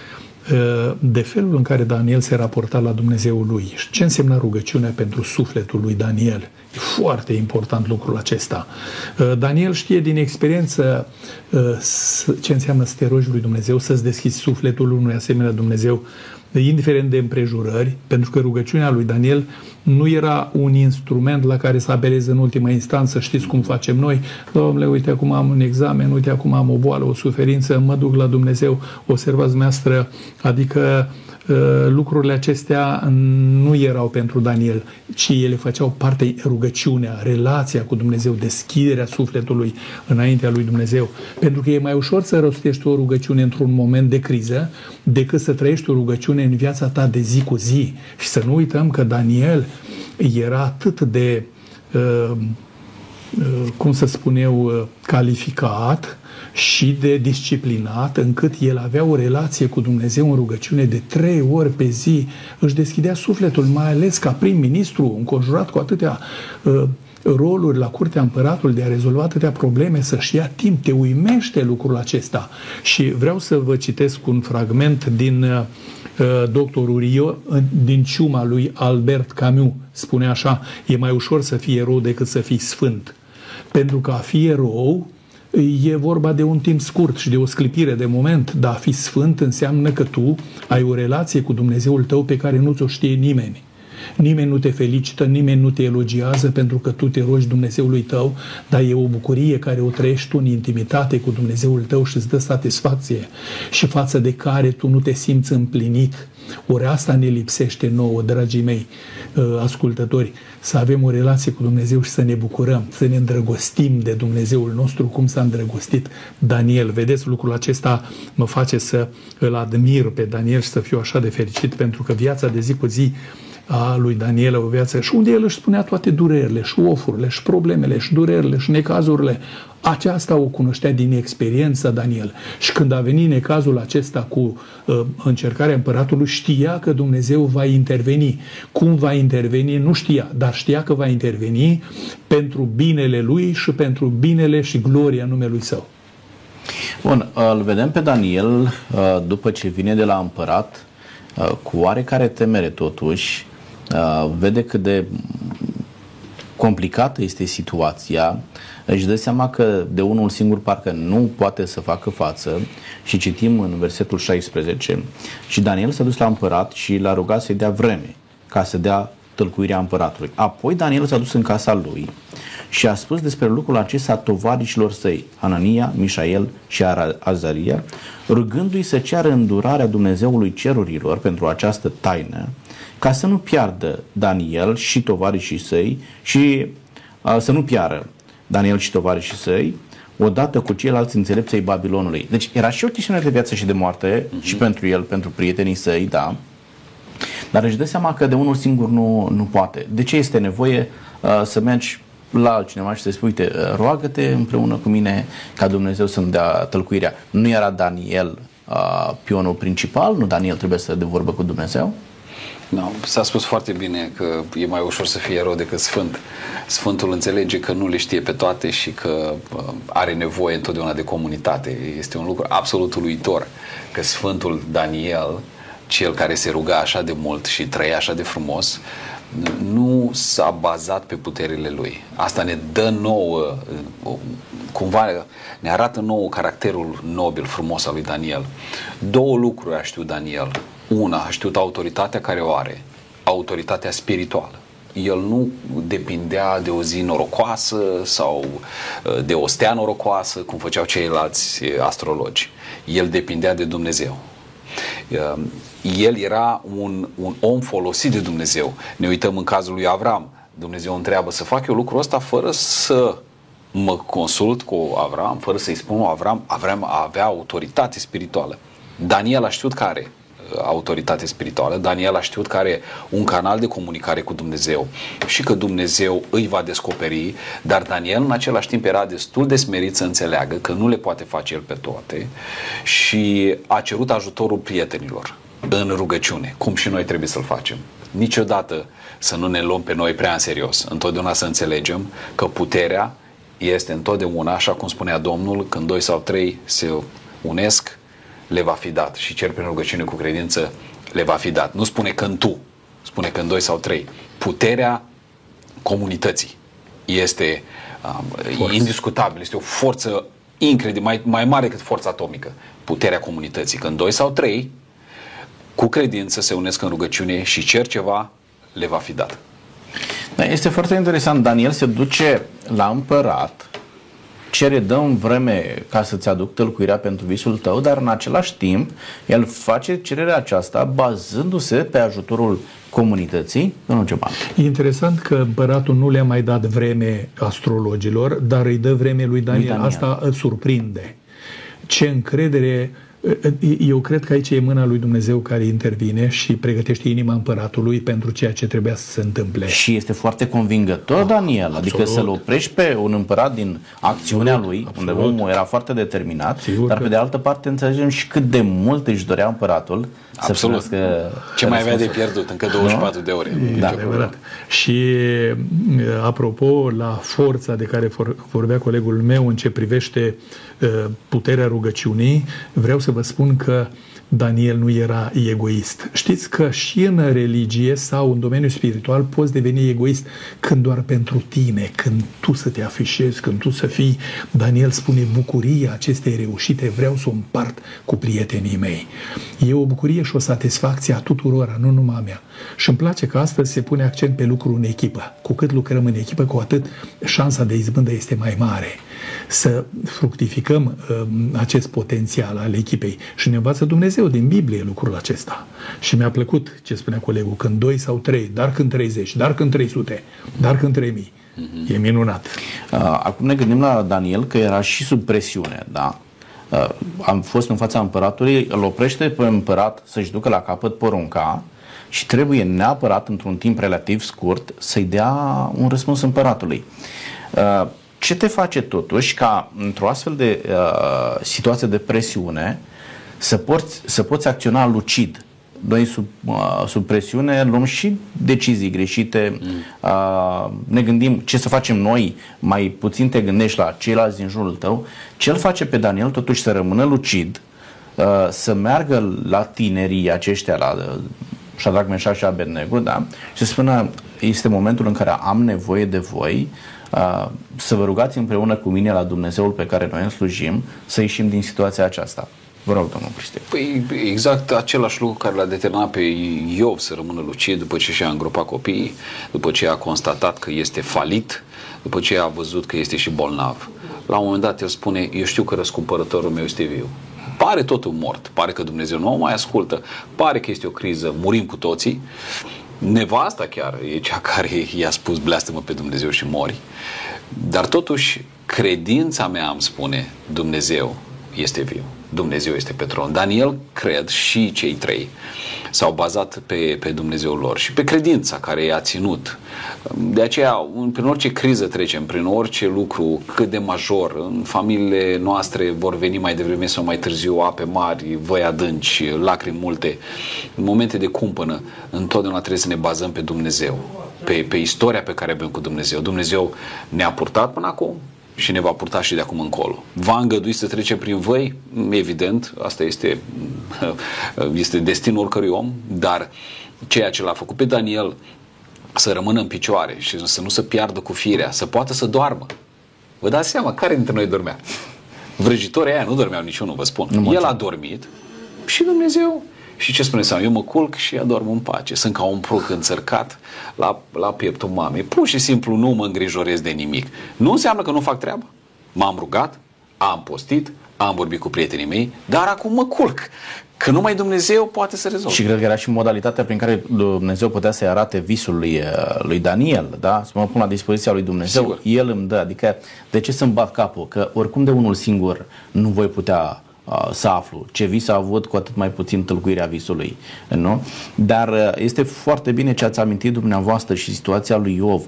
de felul în care Daniel se raporta la Dumnezeul lui. Și ce însemna rugăciunea pentru sufletul lui Daniel? E foarte important lucrul acesta. Daniel știe din experiență ce înseamnă să te rogi lui Dumnezeu, să-ți deschizi sufletul unui asemenea Dumnezeu indiferent de împrejurări, pentru că rugăciunea lui Daniel nu era un instrument la care să apeleze în ultima instanță, știți cum facem noi, domnule, uite acum am un examen, uite acum am o boală, o suferință, mă duc la Dumnezeu, observați meastră, adică Uh, lucrurile acestea nu erau pentru Daniel, ci ele făceau parte rugăciunea, relația cu Dumnezeu, deschiderea sufletului înaintea lui Dumnezeu. Pentru că e mai ușor să rostești o rugăciune într-un moment de criză decât să trăiești o rugăciune în viața ta de zi cu zi. Și să nu uităm că Daniel era atât de, uh, uh, cum să spun eu, calificat și de disciplinat, încât el avea o relație cu Dumnezeu în rugăciune de trei ori pe zi, își deschidea sufletul, mai ales ca prim-ministru, înconjurat cu atâtea uh, roluri la curtea împăratului de a rezolva atâtea probleme, să-și ia timp, te uimește lucrul acesta. Și vreau să vă citesc un fragment din uh, doctorul Rio, din ciuma lui Albert Camus. Spune așa, e mai ușor să fii erou decât să fii sfânt. Pentru că a fi erou e vorba de un timp scurt și de o sclipire de moment, dar a fi sfânt înseamnă că tu ai o relație cu Dumnezeul tău pe care nu ți-o știe nimeni. Nimeni nu te felicită, nimeni nu te elogiază pentru că tu te rogi Dumnezeului tău, dar e o bucurie care o trăiești tu în intimitate cu Dumnezeul tău și îți dă satisfacție și față de care tu nu te simți împlinit. Ori asta ne lipsește nouă, dragii mei uh, ascultători, să avem o relație cu Dumnezeu și să ne bucurăm, să ne îndrăgostim de Dumnezeul nostru, cum s-a îndrăgostit Daniel. Vedeți, lucrul acesta mă face să îl admir pe Daniel și să fiu așa de fericit, pentru că viața de zi cu zi a lui Daniel o viață și unde el își spunea toate durerile și ofurile și problemele și durerile și necazurile. Aceasta o cunoștea din experiența Daniel. Și când a venit necazul acesta cu uh, încercarea împăratului, știa că Dumnezeu va interveni. Cum va interveni, nu știa, dar știa că va interveni pentru binele lui și pentru binele și gloria numelui său. Bun, îl vedem pe Daniel uh, după ce vine de la împărat uh, cu oarecare temere totuși Uh, vede cât de complicată este situația, își dă seama că de unul singur parcă nu poate să facă față. Și citim în versetul 16 și Daniel s-a dus la împărat și l-a rugat să-i dea vreme ca să dea tălcuirea împăratului. Apoi Daniel s-a dus în casa lui și a spus despre lucrul acesta tovarișilor săi, Anania, Mișael și Azaria, rugându-i să ceară îndurarea Dumnezeului cerurilor pentru această taină ca să nu piardă Daniel și tovarășii săi și uh, să nu piară Daniel și tovarășii săi, odată cu ceilalți înțelepți ai Babilonului. Deci era și o chestiune de viață și de moarte uh-huh. și pentru el, pentru prietenii săi, da. Dar își dă seama că de unul singur nu, nu poate. De ce este nevoie uh, să mergi la altcineva și să spui, uite, uh, roagă-te împreună cu mine ca Dumnezeu să-mi dea tălcuirea. Nu era Daniel uh, pionul principal? Nu Daniel trebuie să de vorbă cu Dumnezeu? No, s-a spus foarte bine că e mai ușor să fie erou decât sfânt. Sfântul înțelege că nu le știe pe toate și că uh, are nevoie întotdeauna de comunitate. Este un lucru absolut uluitor că Sfântul Daniel, cel care se ruga așa de mult și trăia așa de frumos, nu s-a bazat pe puterile lui. Asta ne dă nouă, uh, cumva ne arată nouă caracterul nobil, frumos al lui Daniel. Două lucruri aș știut Daniel. Una, a știut autoritatea care o are, autoritatea spirituală. El nu depindea de o zi norocoasă sau uh, de o stea norocoasă, cum făceau ceilalți uh, astrologi. El depindea de Dumnezeu. Uh, el era un, un om folosit de Dumnezeu. Ne uităm în cazul lui Avram. Dumnezeu întreabă să fac eu lucrul ăsta fără să mă consult cu Avram, fără să-i spun Avram, Avram avea autoritate spirituală. Daniel a știut care autoritate spirituală. Daniel a știut că are un canal de comunicare cu Dumnezeu și că Dumnezeu îi va descoperi, dar Daniel în același timp era destul de smerit să înțeleagă că nu le poate face el pe toate și a cerut ajutorul prietenilor în rugăciune, cum și noi trebuie să-l facem. Niciodată să nu ne luăm pe noi prea în serios. Întotdeauna să înțelegem că puterea este întotdeauna, așa cum spunea Domnul, când doi sau trei se unesc, le va fi dat și cer prin rugăciune cu credință le va fi dat. Nu spune când tu, spune când doi sau trei. Puterea comunității este um, indiscutabil, este o forță incredibil, mai, mai mare decât forța atomică. Puterea comunității. Când doi sau trei, cu credință se unesc în rugăciune și cer ceva, le va fi dat. Da, este foarte interesant. Daniel se duce la împărat cere, dă în vreme ca să-ți aduc tălcuirea pentru visul tău, dar în același timp el face cererea aceasta bazându-se pe ajutorul comunității, domnul Ceban. E interesant că împăratul nu le-a mai dat vreme astrologilor, dar îi dă vreme lui Daniel. Lui Daniel. Asta îl surprinde. Ce încredere eu cred că aici e mâna lui Dumnezeu care intervine și pregătește inima împăratului pentru ceea ce trebuia să se întâmple. Și este foarte convingător, Daniel, adică absolut. adică să-l oprești pe un împărat din acțiunea absolut, lui, absolut. unde omul era foarte determinat, Sigur dar că... pe de altă parte înțelegem și cât de mult își dorea împăratul Absolut. Să Ce mai avea de pierdut? Încă 24 nu? de ore. Da, adevărat. Și apropo, la forța de care vorbea colegul meu în ce privește puterea rugăciunii, vreau să vă spun că Daniel nu era egoist. Știți că și în religie sau în domeniul spiritual poți deveni egoist când doar pentru tine, când tu să te afișezi, când tu să fii. Daniel spune, bucuria acestei reușite vreau să o împart cu prietenii mei. E o bucurie și o satisfacție a tuturor, nu numai a mea. Și îmi place că astăzi se pune accent pe lucru în echipă. Cu cât lucrăm în echipă, cu atât șansa de izbândă este mai mare să fructificăm uh, acest potențial al echipei. Și ne învață Dumnezeu din Biblie lucrul acesta. Și mi-a plăcut ce spunea colegul, când doi sau trei, dar când 30, dar când 300, dar când 3000. Mm-hmm. E minunat. Uh, acum ne gândim la Daniel că era și sub presiune, da? Uh, am fost în fața împăratului, îl oprește pe împărat să-și ducă la capăt porunca și trebuie neapărat, într-un timp relativ scurt, să-i dea un răspuns împăratului. Uh, ce te face totuși ca într-o astfel de uh, situație de presiune să poți, să poți acționa lucid? Noi sub, uh, sub presiune luăm și decizii greșite, mm. uh, ne gândim ce să facem noi, mai puțin te gândești la ceilalți din jurul tău. Ce îl face pe Daniel totuși să rămână lucid, uh, să meargă la tinerii aceștia, la uh, Shadrach, Meșac și Abednego, da? și să spună este momentul în care am nevoie de voi, să vă rugați împreună cu mine la Dumnezeul pe care noi îl slujim să ieșim din situația aceasta. Vă rog, domnul Cristian. Păi exact același lucru care l-a determinat pe Iov să rămână lucid după ce și-a îngropat copiii, după ce a constatat că este falit, după ce a văzut că este și bolnav. La un moment dat el spune, eu știu că răscumpărătorul meu este viu. Pare totul mort, pare că Dumnezeu nu o mai ascultă, pare că este o criză, murim cu toții, nevasta chiar e cea care i-a spus bleastă-mă pe Dumnezeu și mori. Dar totuși, credința mea îmi spune Dumnezeu este viu. Dumnezeu este pe tron. Daniel, cred, și cei trei s-au bazat pe, pe Dumnezeul lor și pe credința care i-a ținut. De aceea, prin orice criză trecem, prin orice lucru cât de major, în familiile noastre vor veni mai devreme sau mai târziu ape mari, văi adânci, lacrimi multe. În momente de cumpănă, întotdeauna trebuie să ne bazăm pe Dumnezeu, pe, pe istoria pe care avem cu Dumnezeu. Dumnezeu ne-a purtat până acum, și ne va purta și de acum încolo. Va îngădui să trece prin voi? Evident, asta este, este destinul oricărui om, dar ceea ce l-a făcut pe Daniel să rămână în picioare și să nu se piardă cu firea, să poată să doarmă. Vă dați seama, care dintre noi dormea? Vrăjitorii aia nu dormeau niciunul, vă spun. Nu El a dormit și Dumnezeu și ce spune Sam? Eu mă culc și adorm în pace. Sunt ca un pruc înțărcat la, la pieptul mamei. Pur și simplu nu mă îngrijorez de nimic. Nu înseamnă că nu fac treabă. M-am rugat, am postit, am vorbit cu prietenii mei, dar acum mă culc. Că numai Dumnezeu poate să rezolve. Și cred că era și modalitatea prin care Dumnezeu putea să-i arate visul lui, uh, lui Daniel, da? Să mă pun la dispoziția lui Dumnezeu. Sigur. El îmi dă. Adică, de ce să-mi bat capul? Că oricum de unul singur nu voi putea să aflu ce vis a avut, cu atât mai puțin tâlcuirea visului. Nu? Dar este foarte bine ce ați amintit dumneavoastră și situația lui Iov.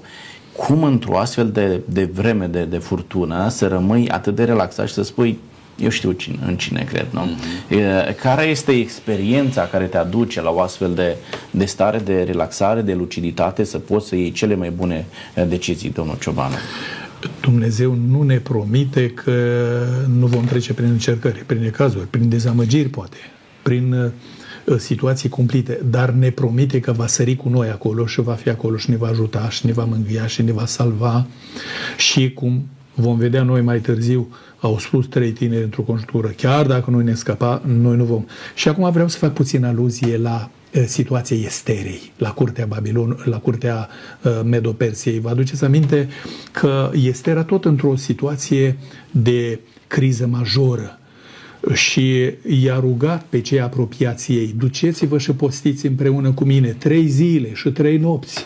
Cum într-o astfel de, de vreme de, de furtună să rămâi atât de relaxat și să spui eu știu cine, în cine cred, nu? Mm-hmm. Care este experiența care te aduce la o astfel de, de stare de relaxare, de luciditate, să poți să iei cele mai bune decizii, domnul Ciobanu? Dumnezeu nu ne promite că nu vom trece prin încercări, prin necazuri, prin dezamăgiri poate, prin uh, situații cumplite, dar ne promite că va sări cu noi acolo și va fi acolo și ne va ajuta și ne va mângâia și ne va salva și cum vom vedea noi mai târziu, au spus trei tineri într-o conjunctură, chiar dacă noi ne scăpa, noi nu vom. Și acum vreau să fac puțin aluzie la situației Esterei la curtea Babilon, la curtea Medopersiei. Vă aduceți aminte că Estera tot într-o situație de criză majoră și i-a rugat pe cei apropiați ei, duceți-vă și postiți împreună cu mine trei zile și trei nopți.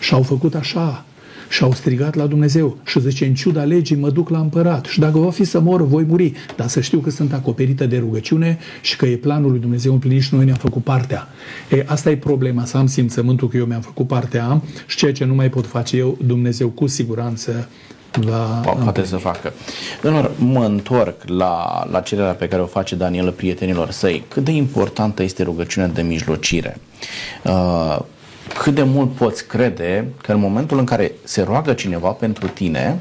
Și au făcut așa și au strigat la Dumnezeu și zice, în ciuda legii mă duc la împărat și dacă va fi să mor, voi muri, dar să știu că sunt acoperită de rugăciune și că e planul lui Dumnezeu împlinit și noi ne-am făcut partea. E, asta e problema, să am simțământul că eu mi-am făcut partea și ceea ce nu mai pot face eu, Dumnezeu cu siguranță va poate să facă. Domnul, mă întorc la, la cererea pe care o face Daniel prietenilor săi. Cât de importantă este rugăciunea de mijlocire? Uh, cât de mult poți crede că în momentul în care se roagă cineva pentru tine,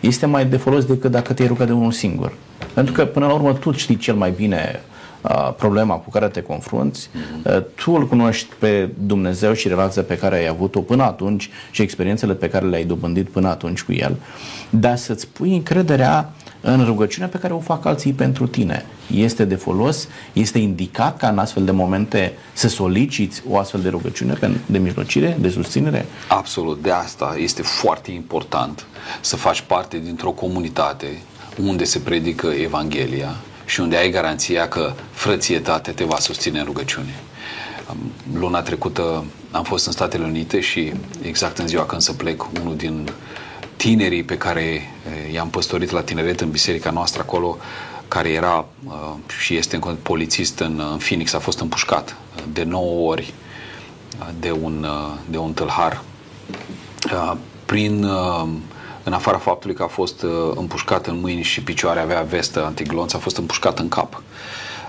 este mai de folos decât dacă te-ai rugat de unul singur. Pentru că, până la urmă, tu știi cel mai bine uh, problema cu care te confrunți, uh, tu îl cunoști pe Dumnezeu și relația pe care ai avut-o până atunci și experiențele pe care le-ai dobândit până atunci cu el, dar să-ți pui încrederea în rugăciunea pe care o fac alții pentru tine. Este de folos, este indicat ca în astfel de momente să soliciți o astfel de rugăciune de mijlocire, de susținere? Absolut, de asta este foarte important să faci parte dintr-o comunitate unde se predică Evanghelia și unde ai garanția că frățietate te va susține în rugăciune. Luna trecută am fost în Statele Unite și exact în ziua când să plec, unul din tinerii pe care eh, i-am păstorit la tineret în biserica noastră acolo, care era uh, și este în polițist în, în Phoenix, a fost împușcat de 9 ori uh, de un, uh, de un tâlhar. Prin, în afara faptului că a fost împușcat în mâini și picioare, avea vestă antiglonț, a fost împușcat în cap.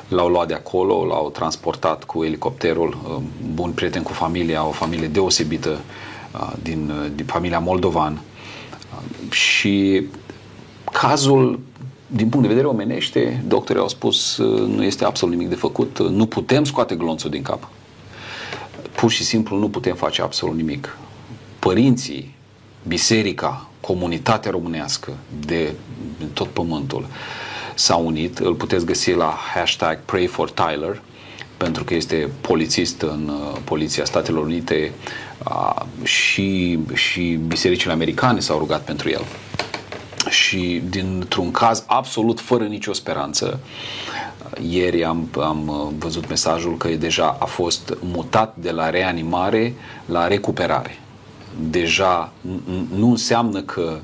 L-au luat de acolo, l-au transportat cu elicopterul, bun prieten cu familia, o familie deosebită din, din familia Moldovan și cazul, din punct de vedere omenește, doctorii au spus nu este absolut nimic de făcut, nu putem scoate glonțul din cap. Pur și simplu nu putem face absolut nimic. Părinții, biserica, comunitatea românească de, de tot pământul s-au unit, îl puteți găsi la hashtag Pray for Tyler, pentru că este polițist în uh, Poliția Statelor Unite uh, și, și bisericile americane s-au rugat pentru el. și dintr-un caz absolut fără nicio speranță, ieri am, am uh, văzut mesajul că deja a fost mutat de la reanimare la recuperare. Deja nu înseamnă că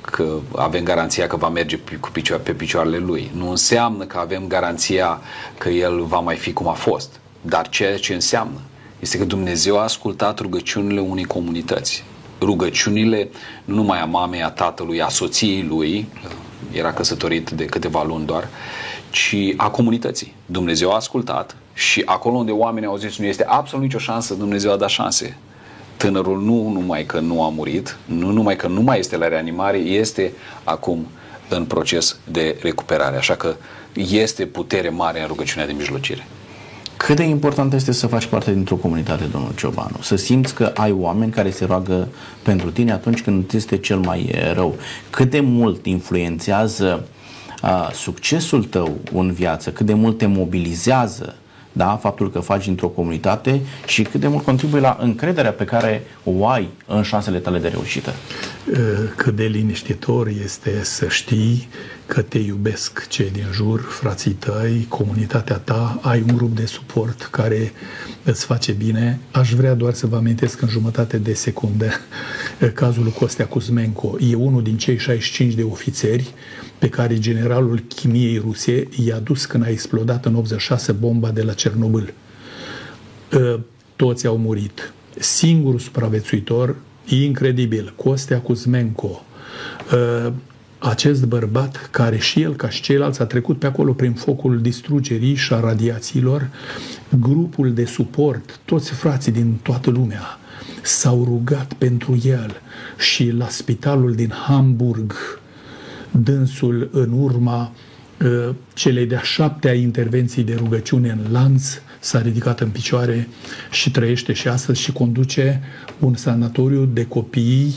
că avem garanția că va merge cu picioare, pe picioarele lui. Nu înseamnă că avem garanția că el va mai fi cum a fost. Dar ceea ce înseamnă este că Dumnezeu a ascultat rugăciunile unei comunități. Rugăciunile nu numai a mamei, a tatălui, a soției lui, era căsătorit de câteva luni doar, ci a comunității. Dumnezeu a ascultat și acolo unde oamenii au zis nu este absolut nicio șansă, Dumnezeu a dat șanse. Tânărul nu numai că nu a murit, nu numai că nu mai este la reanimare, este acum în proces de recuperare. Așa că este putere mare în rugăciunea de mijlocire. Cât de important este să faci parte dintr-o comunitate, domnul Ciobanu? Să simți că ai oameni care se roagă pentru tine atunci când este cel mai rău. Cât de mult influențează uh, succesul tău în viață, cât de mult te mobilizează da? faptul că faci într-o comunitate și cât de mult contribuie la încrederea pe care o ai în șansele tale de reușită. Cât de liniștitor este să știi că te iubesc cei din jur, frații tăi, comunitatea ta, ai un grup de suport care îți face bine. Aș vrea doar să vă amintesc în jumătate de secundă cazul lui Costea Cuzmenco. E unul din cei 65 de ofițeri pe care generalul chimiei ruse i-a dus când a explodat în 86 bomba de la Cernobâl. Ă, toți au murit. Singurul supraviețuitor, incredibil, Costea Cuzmenco, ă, acest bărbat care și el, ca și ceilalți, a trecut pe acolo prin focul distrugerii și a radiațiilor, grupul de suport, toți frații din toată lumea s-au rugat pentru el și la spitalul din Hamburg, dânsul în urma uh, celei de-a șaptea intervenții de rugăciune în lanț, s-a ridicat în picioare și trăiește și astăzi și conduce un sanatoriu de copii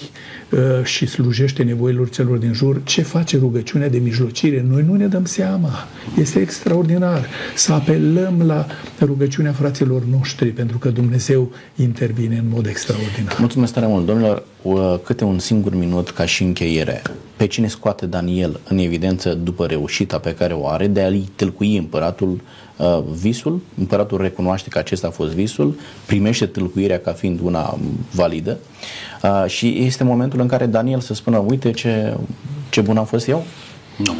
uh, și slujește nevoilor celor din jur. Ce face rugăciunea de mijlocire? Noi nu ne dăm seama. Este extraordinar să apelăm la rugăciunea fraților noștri pentru că Dumnezeu intervine în mod extraordinar. Mulțumesc tare mult, domnilor. Câte un singur minut ca și încheiere. Pe cine scoate Daniel în evidență după reușita pe care o are de a-i tâlcui împăratul uh, visul, împăratul recunoaște că acesta a fost visul, primește tâlcuirea ca fiind una validă uh, și este momentul în care Daniel să spună, uite ce, ce bun am fost eu? Nu.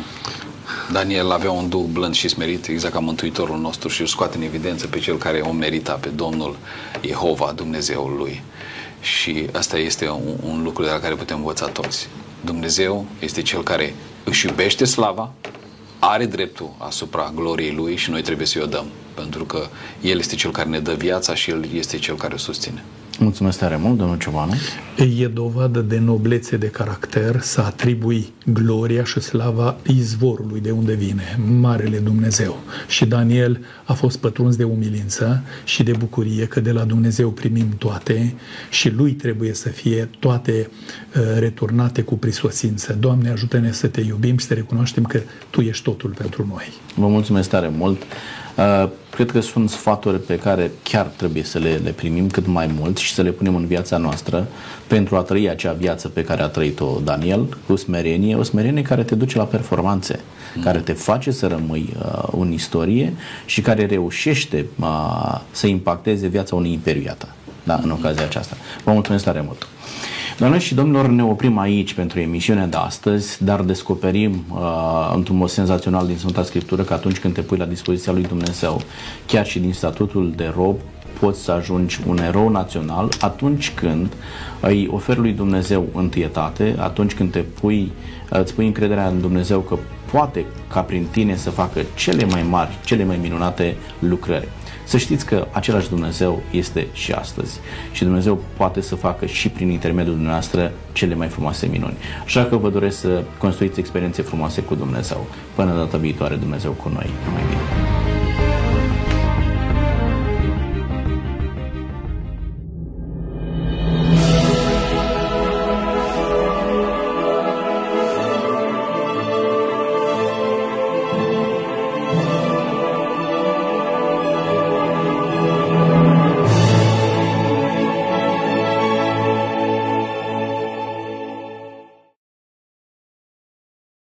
Daniel avea un duh blând și smerit, exact ca Mântuitorul nostru și îl scoate în evidență pe cel care o merita, pe Domnul Jehova, Dumnezeul lui. Și asta este un, un lucru de la care putem învăța toți. Dumnezeu este cel care își iubește slava, are dreptul asupra gloriei lui și noi trebuie să-i o dăm, pentru că el este cel care ne dă viața și el este cel care o susține. Mulțumesc tare mult, domnul Ciobanu. E dovadă de noblețe de caracter să atribui gloria și slava izvorului de unde vine, Marele Dumnezeu. Și Daniel a fost pătruns de umilință și de bucurie că de la Dumnezeu primim toate și lui trebuie să fie toate uh, returnate cu prisosință. Doamne, ajută-ne să te iubim și să recunoaștem că Tu ești totul pentru noi. Vă mulțumesc tare mult. Uh, cred că sunt sfaturi pe care chiar trebuie să le, le primim cât mai mult și să le punem în viața noastră pentru a trăi acea viață pe care a trăit-o Daniel cu smerenie, o smerenie care te duce la performanțe, mm. care te face să rămâi uh, în istorie și care reușește uh, să impacteze viața unui imperiu, da, în ocazia aceasta. Vă mulțumesc tare mult! Doamne și domnilor, ne oprim aici pentru emisiunea de astăzi, dar descoperim uh, într-un mod senzațional din Sfânta Scriptură că atunci când te pui la dispoziția lui Dumnezeu, chiar și din statutul de rob, poți să ajungi un erou național atunci când îi oferi lui Dumnezeu întâietate, atunci când te pui, îți pui încrederea în Dumnezeu că poate ca prin tine să facă cele mai mari, cele mai minunate lucrări. Să știți că același Dumnezeu este și astăzi și Dumnezeu poate să facă și prin intermediul dumneavoastră cele mai frumoase minuni. Așa că vă doresc să construiți experiențe frumoase cu Dumnezeu. Până data viitoare, Dumnezeu cu noi. Numai bine!